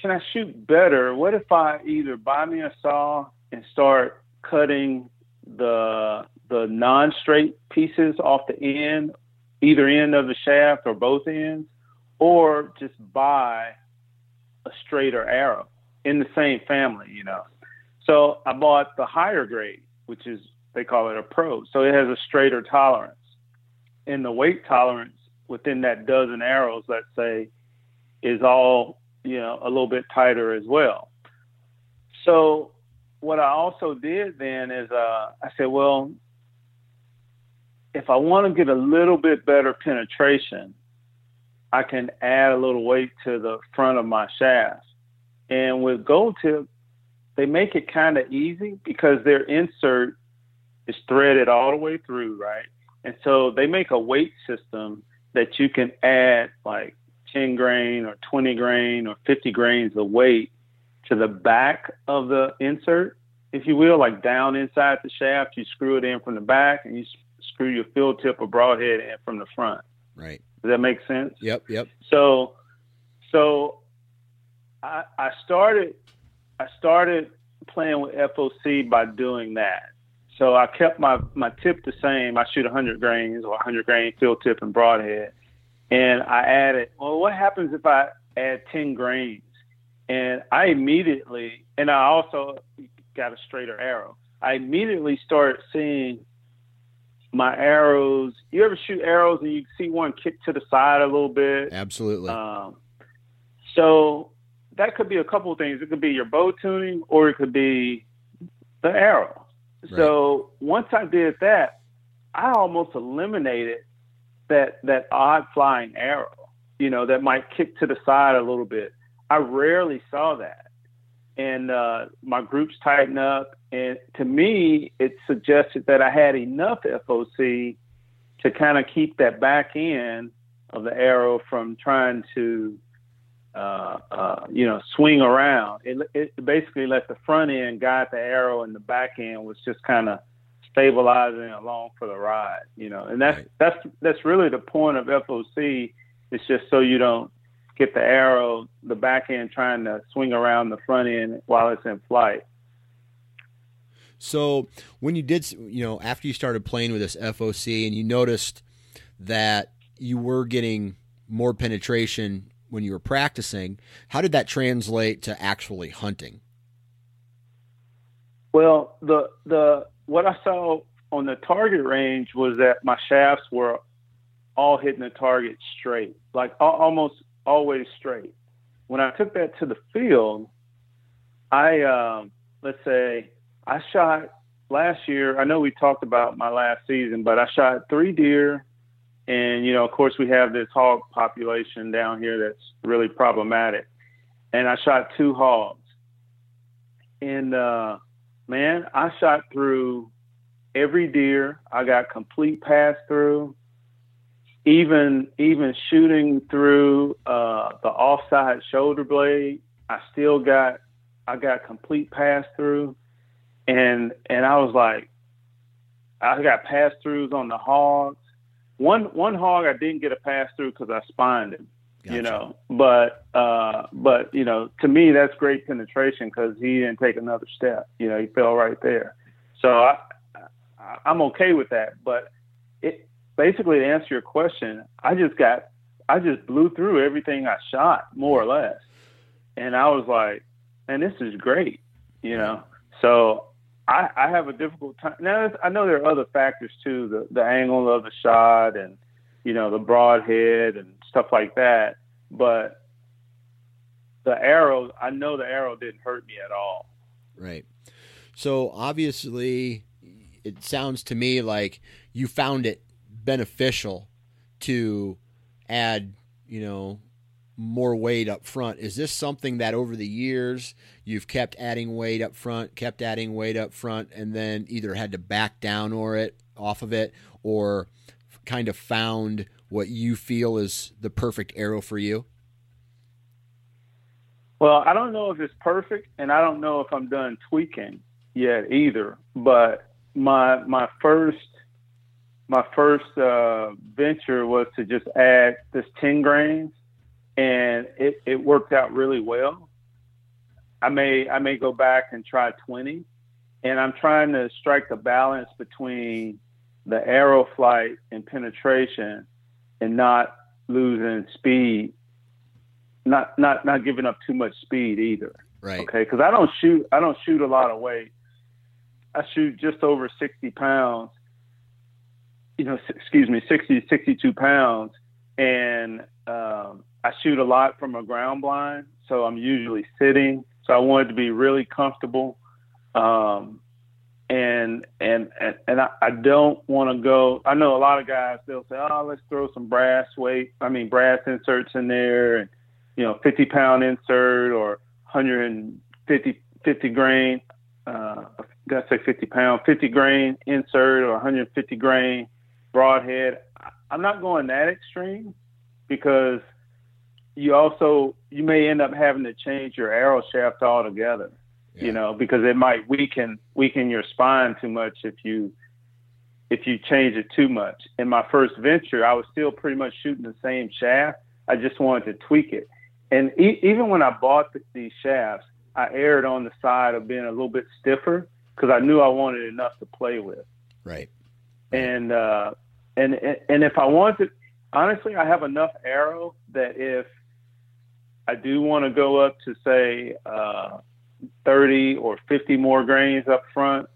can I shoot better? What if I either buy me a saw and start cutting the the non-straight pieces off the end, either end of the shaft or both ends, or just buy a straighter arrow in the same family, you know. So I bought the higher grade, which is they call it a pro. So it has a straighter tolerance. And the weight tolerance within that dozen arrows, let's say, is all, you know, a little bit tighter as well. So what I also did then is uh, I said, well, if I want to get a little bit better penetration, I can add a little weight to the front of my shaft. And with gold tip, they make it kind of easy because their insert is threaded all the way through, right? And so they make a weight system that you can add like 10 grain or 20 grain or 50 grains of weight to the back of the insert, if you will, like down inside the shaft. You screw it in from the back and you screw your field tip or broadhead in from the front. Right. Does that make sense? Yep. Yep. So, so I, I started, I started playing with FOC by doing that. So I kept my, my tip the same. I shoot 100 grains or 100 grain field tip and broadhead. And I added, well, what happens if I add 10 grains? And I immediately, and I also got a straighter arrow. I immediately started seeing my arrows. You ever shoot arrows and you see one kick to the side a little bit? Absolutely. Um, so that could be a couple of things. It could be your bow tuning, or it could be the arrow. So once I did that, I almost eliminated that that odd flying arrow. You know, that might kick to the side a little bit. I rarely saw that, and uh, my groups tighten up. And to me, it suggested that I had enough FOC to kind of keep that back end of the arrow from trying to, uh, uh, you know, swing around. It, it basically let the front end guide the arrow, and the back end was just kind of stabilizing along for the ride. You know, and that's right. that's that's really the point of FOC. It's just so you don't get the arrow, the back end trying to swing around the front end while it's in flight. So when you did, you know, after you started playing with this FOC and you noticed that you were getting more penetration when you were practicing, how did that translate to actually hunting? Well, the the what I saw on the target range was that my shafts were all hitting the target straight, like almost always straight. When I took that to the field, I um, let's say I shot last year. I know we talked about my last season, but I shot three deer, and you know, of course, we have this hog population down here that's really problematic. And I shot two hogs, and uh, man, I shot through every deer. I got complete pass through. Even even shooting through uh, the offside shoulder blade, I still got I got complete pass through and and I was like, I got pass throughs on the hogs. One one hog I didn't get a pass through because I spined him, gotcha. you know. But uh, but you know, to me that's great penetration because he didn't take another step. You know, he fell right there. So I, I I'm okay with that. But it basically to answer your question, I just got I just blew through everything I shot more or less, and I was like, man, this is great, you know. So I, I have a difficult time. Now I know there are other factors too, the the angle of the shot and you know the broadhead and stuff like that. But the arrow, I know the arrow didn't hurt me at all. Right. So obviously, it sounds to me like you found it beneficial to add, you know, more weight up front. Is this something that over the years you've kept adding weight up front, kept adding weight up front, and then either had to back down or it off of it, or kind of found what you feel is the perfect arrow for you? Well, I don't know if it's perfect, and I don't know if I'm done tweaking yet either. But my my first my first uh, venture was to just add this 10 grains and it, it worked out really well. I may I may go back and try 20, and I'm trying to strike the balance between the arrow flight and penetration, and not losing speed, not not not giving up too much speed either. Right. Okay, because I don't shoot I don't shoot a lot of weight. I shoot just over 60 pounds. You know, excuse me, 60 62 pounds, and um, I shoot a lot from a ground blind, so I'm usually sitting. So I wanted to be really comfortable, um, and and and, and I, I don't want to go. I know a lot of guys they'll say, "Oh, let's throw some brass weight. I mean, brass inserts in there, and you know, 50 pound insert or 150 50 grain. Uh, I gotta say 50 pound, 50 grain insert or 150 grain broadhead. I'm not going that extreme because you also you may end up having to change your arrow shaft altogether. Yeah. You know, because it might weaken weaken your spine too much if you if you change it too much. In my first venture, I was still pretty much shooting the same shaft. I just wanted to tweak it. And e- even when I bought the, these shafts, I erred on the side of being a little bit stiffer because I knew I wanted enough to play with. Right. And uh, and and if I wanted, honestly, I have enough arrow that if I do want to go up to say uh, 30 or 50 more grains up front.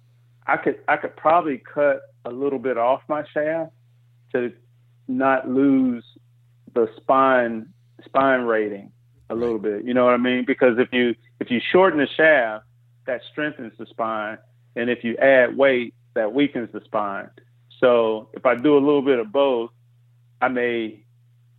I could I could probably cut a little bit off my shaft to not lose the spine spine rating a little bit. You know what I mean? Because if you if you shorten the shaft, that strengthens the spine, and if you add weight, that weakens the spine. So if I do a little bit of both, I may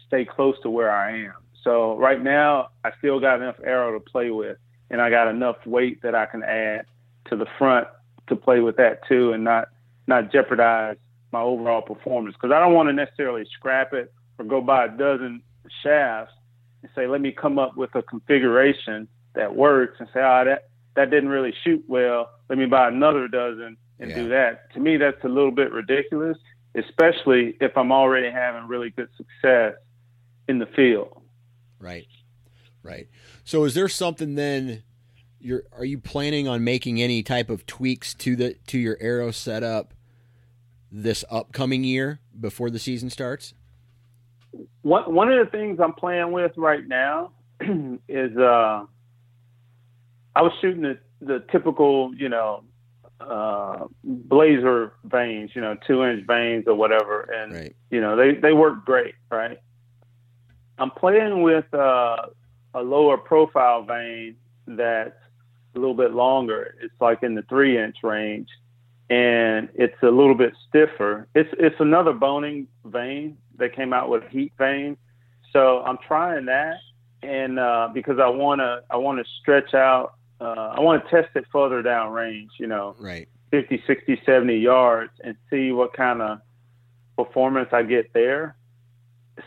stay close to where I am. So right now, I still got enough arrow to play with, and I got enough weight that I can add to the front to play with that too, and not not jeopardize my overall performance. Because I don't want to necessarily scrap it or go buy a dozen shafts and say, let me come up with a configuration that works, and say, oh, that that didn't really shoot well. Let me buy another dozen and yeah. do that. To me, that's a little bit ridiculous, especially if I'm already having really good success in the field. Right. Right. So is there something then you're are you planning on making any type of tweaks to the to your arrow setup this upcoming year before the season starts? One one of the things I'm playing with right now [CLEARS THROAT] is uh I was shooting the the typical, you know, uh, blazer vanes, you know, two inch vanes or whatever, and right. you know they they work great, right? I'm playing with uh, a lower profile vane that's a little bit longer. It's like in the three inch range, and it's a little bit stiffer. It's it's another Bohning vane. They came out with heat vane, so I'm trying that, and uh, because I wanna I wanna stretch out. Uh, I want to test it further down range. You know, right. 50, 60, 70 yards, and see what kind of performance I get there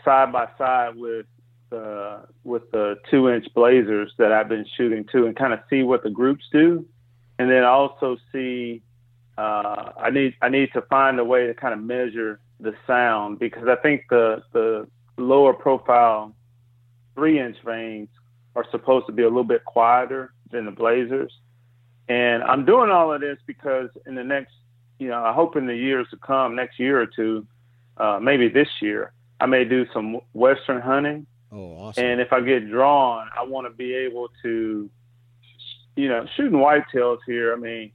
side by side with the with the two inch blazers that I've been shooting too, and kind of see what the groups do, and then also see. Uh, I need I need to find a way to kind of measure the sound because I think the the lower profile three inch vanes are supposed to be a little bit quieter than the blazers, and I'm doing all of this because in the next you know I hope in the years to come, next year or two, uh, maybe this year, I may do some western hunting. Oh, awesome! And if I get drawn, I want to be able to you know, shooting whitetails here, I mean,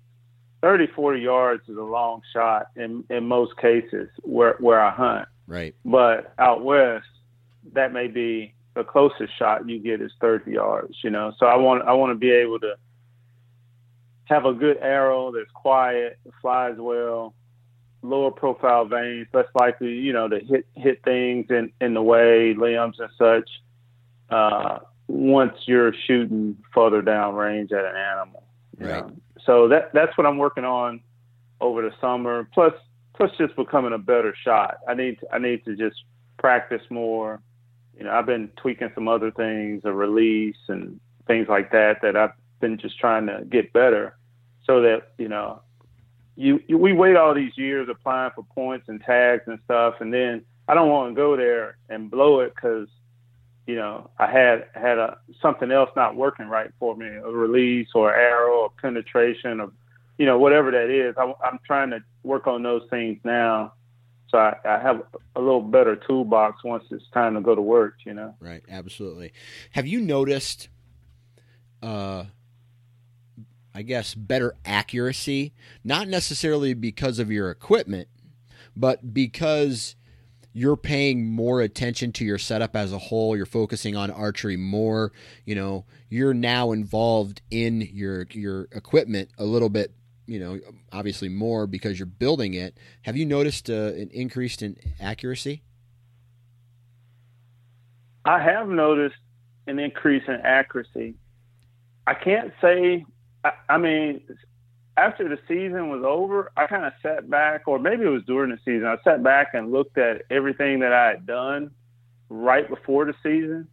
30, 40 yards is a long shot in, in most cases where, where I hunt. Right. But out west, that may be the closest shot you get is 30 yards, you know. So I want I want to be able to have a good arrow that's quiet, flies well, lower profile vanes, less likely, you know, to hit hit things in in the way, limbs and such. Uh, once you're shooting further down range at an animal, right? Know? So that that's what I'm working on over the summer. Plus, plus just becoming a better shot. I need to, I need to just practice more. You know, I've been tweaking some other things, a release and things like that that I've been just trying to get better, so that you know you, you, we wait all these years applying for points and tags and stuff, and then I don't want to go there and blow it because you know I had had a something else not working right for me, a release or arrow or penetration or you know whatever that is. I, I'm trying to work on those things now, so I, I have a little better toolbox once it's time to go to work. You know. Right. Absolutely. Have you noticed? Uh, I guess, better accuracy, not necessarily because of your equipment, but because you're paying more attention to your setup as a whole. You're focusing on archery more. You know, you're now involved in your your equipment a little bit. You know, obviously more because you're building it. Have you noticed uh, an increase in accuracy? I have noticed an increase in accuracy. I can't say I, I mean, after the season was over, I kind of sat back, or maybe it was during the season. I sat back and looked at everything that I had done right before the season,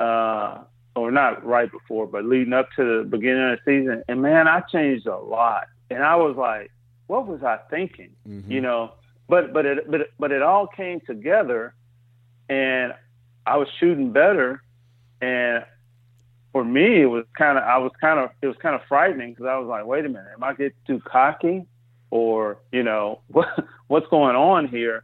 uh, or not right before, but leading up to the beginning of the season. And man, I changed a lot. And I was like, what was I thinking? Mm-hmm. You know, but but it but but it all came together, and I was shooting better, and for me, it was kind of I was kind of it was kind of frightening because I was like, wait a minute, am I getting too cocky, or you know [LAUGHS] what what's going on here?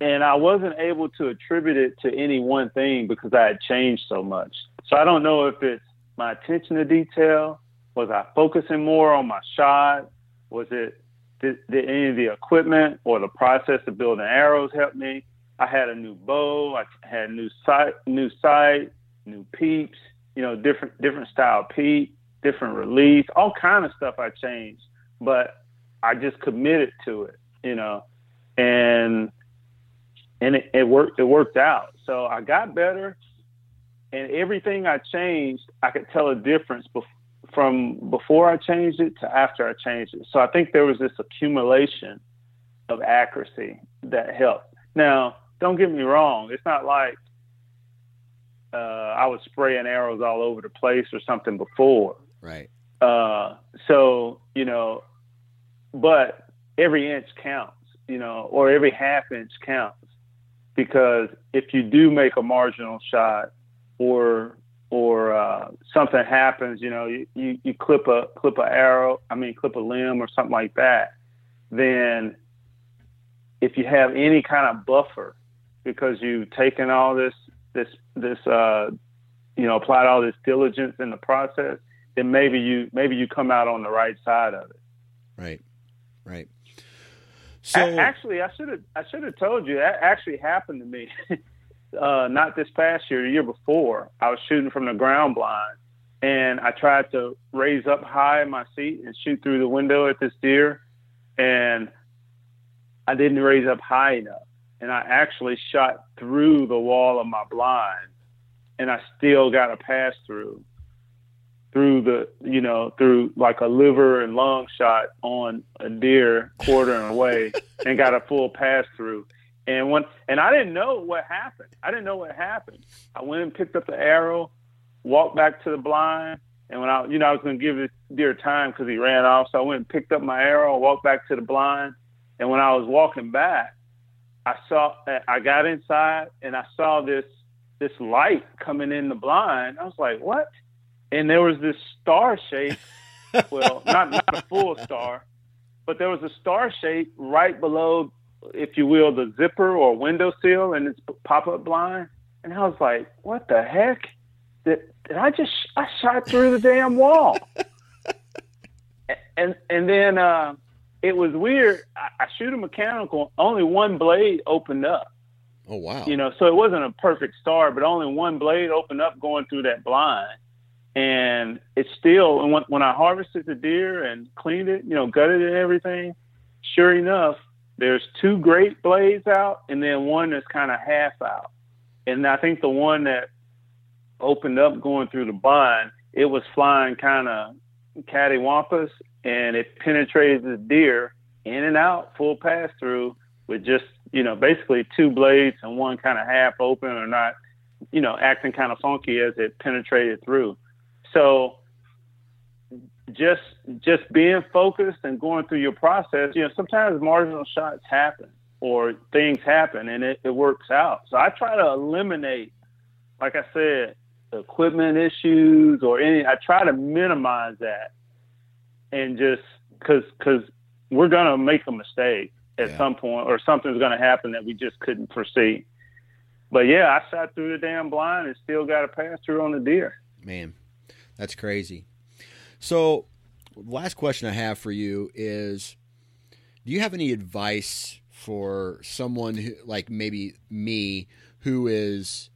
And I wasn't able to attribute it to any one thing because I had changed so much. So I don't know if it's my attention to detail. Was I focusing more on my shot? Was it did, did any of the equipment or the process of building arrows help me? I had a new bow. I had new sight, new sight, new peeps you know, different different style peep, different release, all kind of stuff I changed. But I just committed to it, you know, and and it, it worked. It worked out. So I got better, and everything I changed, I could tell a difference from before I changed it to after I changed it. So I think there was this accumulation of accuracy that helped. Now, don't get me wrong. It's not like uh, I was spraying arrows all over the place or something before. Right. Uh, so you know, but every inch counts, you know, or every half inch counts because if you do make a marginal shot or or uh, something happens, you know, you, you, you clip a clip a arrow, I mean clip a limb or something like that, then if you have any kind of buffer because you've taken all this this this uh, you know applied all this diligence in the process, then maybe you maybe you come out on the right side of it. Right, right. So actually, I should have I should have told you that actually happened to me. [LAUGHS] uh, not this past year, the year before. I was shooting from the ground blind, and I tried to raise up high in my seat and shoot through the window at this deer, and I didn't raise up high enough and I actually shot through the wall of my blind, and I still got a pass through through the you know through like a liver and lung shot on a deer quartering away [LAUGHS] and got a full pass through. And when and I didn't know what happened. I didn't know what happened. I went and picked up the arrow walked back to the blind and when I you know I was going to give this deer time because he ran off so I went and picked up my arrow walked back to the blind and when I was walking back I saw I got inside and I saw this this light coming in the blind. I was like, "What?" And there was this star shape. [LAUGHS] well, not not a full star, but there was a star shape right below, if you will, the zipper or window sill in this pop up blind. And I was like, "What the heck?" did, did I just I shot through the damn wall? [LAUGHS] and and then uh, it was weird. I, I shoot a mechanical, only one blade opened up. Oh wow! You know, so it wasn't a perfect star, but only one blade opened up going through that blind, and it's still. And when, when I harvested the deer and cleaned it, you know, gutted it and everything, sure enough, there's two great blades out, and then one that's kind of half out. And I think the one that opened up going through the blind, it was flying kind of cattywampus, and it penetrated the deer in and out, full pass through with just you know basically two blades and one kind of half open or not, you know, acting kind of funky as it penetrated through. So just just being focused and going through your process, you know, sometimes marginal shots happen or things happen and it, it works out. So I try to eliminate, like I said, equipment issues or any. I try to minimize that and just because because we're gonna make a mistake at yeah. some point or something's gonna happen that we just couldn't foresee. But yeah, I shot through the damn blind and still got a pass through on the deer. Man, that's crazy. So, last question I have for you is do you have any advice for someone who, like maybe me who is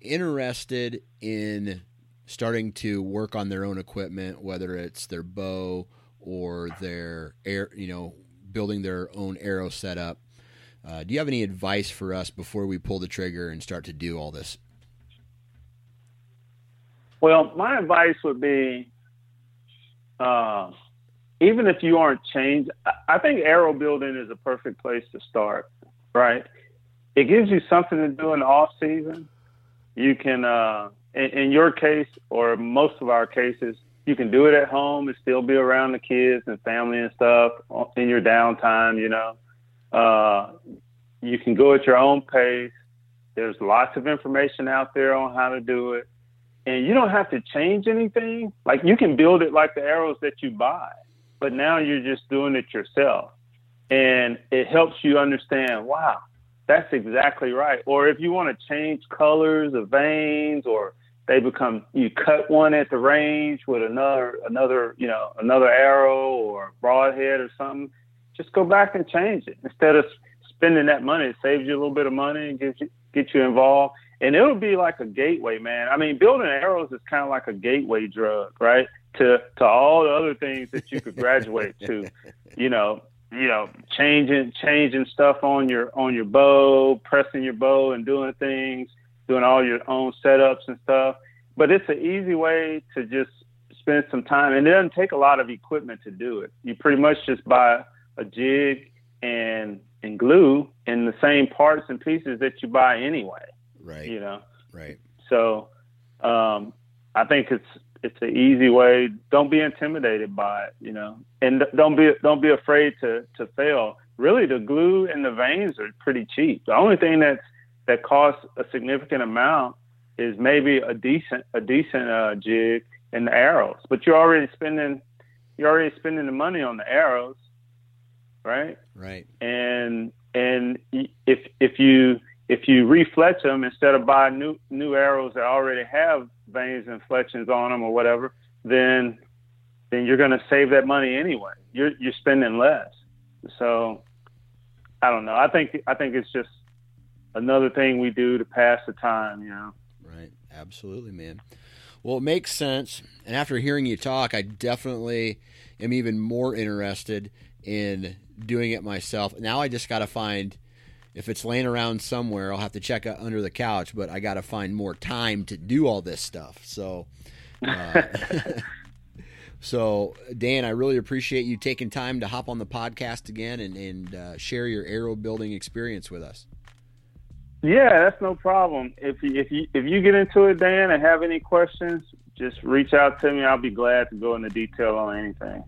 interested in starting to work on their own equipment, whether it's their bow or their air, you know, building their own arrow setup. Uh, do you have any advice for us before we pull the trigger and start to do all this? Well, my advice would be, uh, even if you aren't changed, I think arrow building is a perfect place to start. Right? It gives you something to do in the off season. You can, uh, in, in your case or most of our cases, you can do it at home and still be around the kids and family and stuff in your downtime. You know, uh, you can go at your own pace. There's lots of information out there on how to do it and you don't have to change anything. Like you can build it like the arrows that you buy, but now you're just doing it yourself. And it helps you understand, wow, that's exactly right. Or if you want to change colors of vanes or they become you cut one at the range with another another, you know, another arrow or broadhead or something, just go back and change it. Instead of spending that money, it saves you a little bit of money and gets you get you involved and it'll be like a gateway, man. I mean, building arrows is kind of like a gateway drug, right? To to all the other things that you could graduate to, [LAUGHS] you know, you know, changing changing stuff on your on your bow, pressing your bow, and doing things, doing all your own setups and stuff. But it's an easy way to just spend some time, and it doesn't take a lot of equipment to do it. You pretty much just buy a jig and and glue in the same parts and pieces that you buy anyway Right. You know. Right. So, um, I think it's it's an easy way. Don't be intimidated by it, you know, and don't be don't be afraid to to fail. Really, the glue and the vanes are pretty cheap. The only thing that's that costs a significant amount is maybe a decent a decent uh, jig and the arrows. But you're already spending you're already spending the money on the arrows, right? Right. And and if if you if you refletch them instead of buying new new arrows that already have vanes and fletchings on them or whatever, then then you're going to save that money anyway. You're you're spending less. So I don't know. I think I think it's just another thing we do to pass the time. You know. Right. Absolutely, man. Well, it makes sense. And after hearing you talk, I definitely am even more interested in doing it myself. Now I just got to find if it's laying around somewhere, I'll have to check under the couch, but I got to find more time to do all this stuff. So, uh, [LAUGHS] so Dan, I really appreciate you taking time to hop on the podcast again and, and uh, share your arrow building experience with us. Yeah, that's no problem. If you, if you if you get into it, Dan, and have any questions, just reach out to me. I'll be glad to go into detail on anything.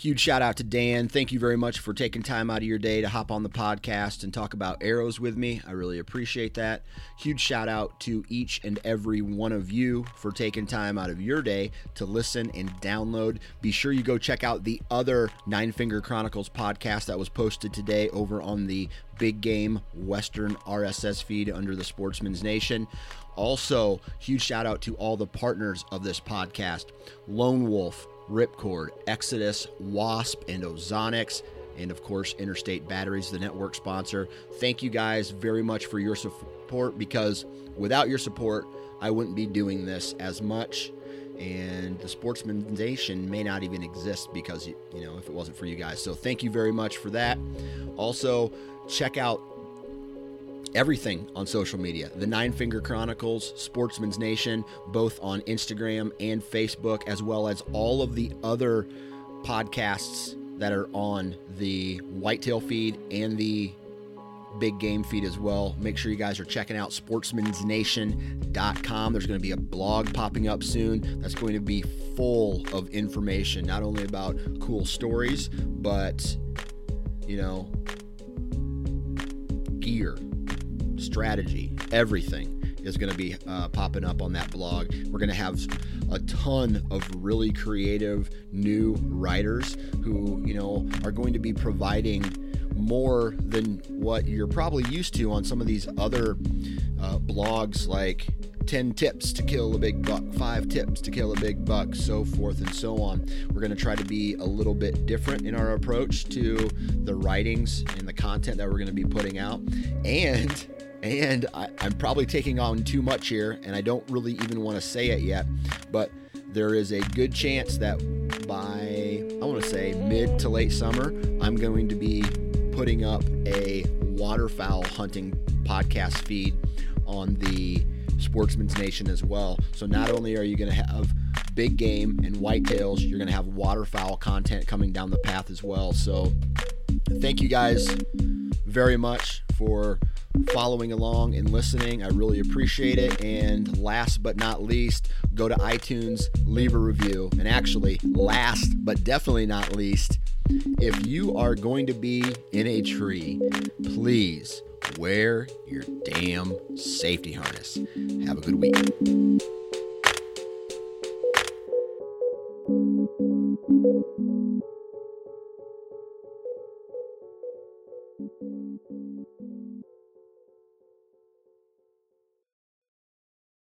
Huge shout out to Dan. Thank you very much for taking time out of your day to hop on the podcast and talk about arrows with me. I really appreciate that. Huge shout out to each and every one of you for taking time out of your day to listen and download. Be sure you go check out the other Nine Finger Chronicles podcast that was posted today over on the Big Game Western RSS feed under the Sportsman's Nation. Also, huge shout out to all the partners of this podcast Lone Wolf, Ripcord, Exodus, Wasp, and Ozonics. And of course, Interstate Batteries, the network sponsor. Thank you guys very much for your support because without your support, I wouldn't be doing this as much. And the Sportsman Nation may not even exist because, you know, if it wasn't for you guys. So thank you very much for that. Also, check out everything on social media the Nine Finger Chronicles, Sportsman's Nation, both on Instagram and Facebook, as well as all of the other podcasts that are on the Whitetail feed and the Big Game feed as well. Make sure you guys are checking out sportsmansnation.com. There's going to be a blog popping up soon that's going to be full of information, not only about cool stories, but, you know, gear, strategy, everything is going to be uh, popping up on that blog. We're going to have a ton of really creative new writers who, you know, are going to be providing more than what you're probably used to on some of these other uh, blogs like 10 tips to kill a big buck, 5 tips to kill a big buck, so forth and so on. We're going to try to be a little bit different in our approach to the writings and the content that we're going to be putting out. And and I, am probably taking on too much here, and I don't really even want to say it yet, but there is a good chance that by, I want to say, mid to late summer, I'm going to be putting up a waterfowl hunting podcast feed on the Sportsman's Nation as well. So not only are you going to have big game and whitetails, you're going to have waterfowl content coming down the path as well. So thank you guys very much for following along and listening. I really appreciate it. And last but not least, go to iTunes, leave a review. And actually, last but definitely not least, if you are going to be in a tree, please wear your damn safety harness. Have a good week.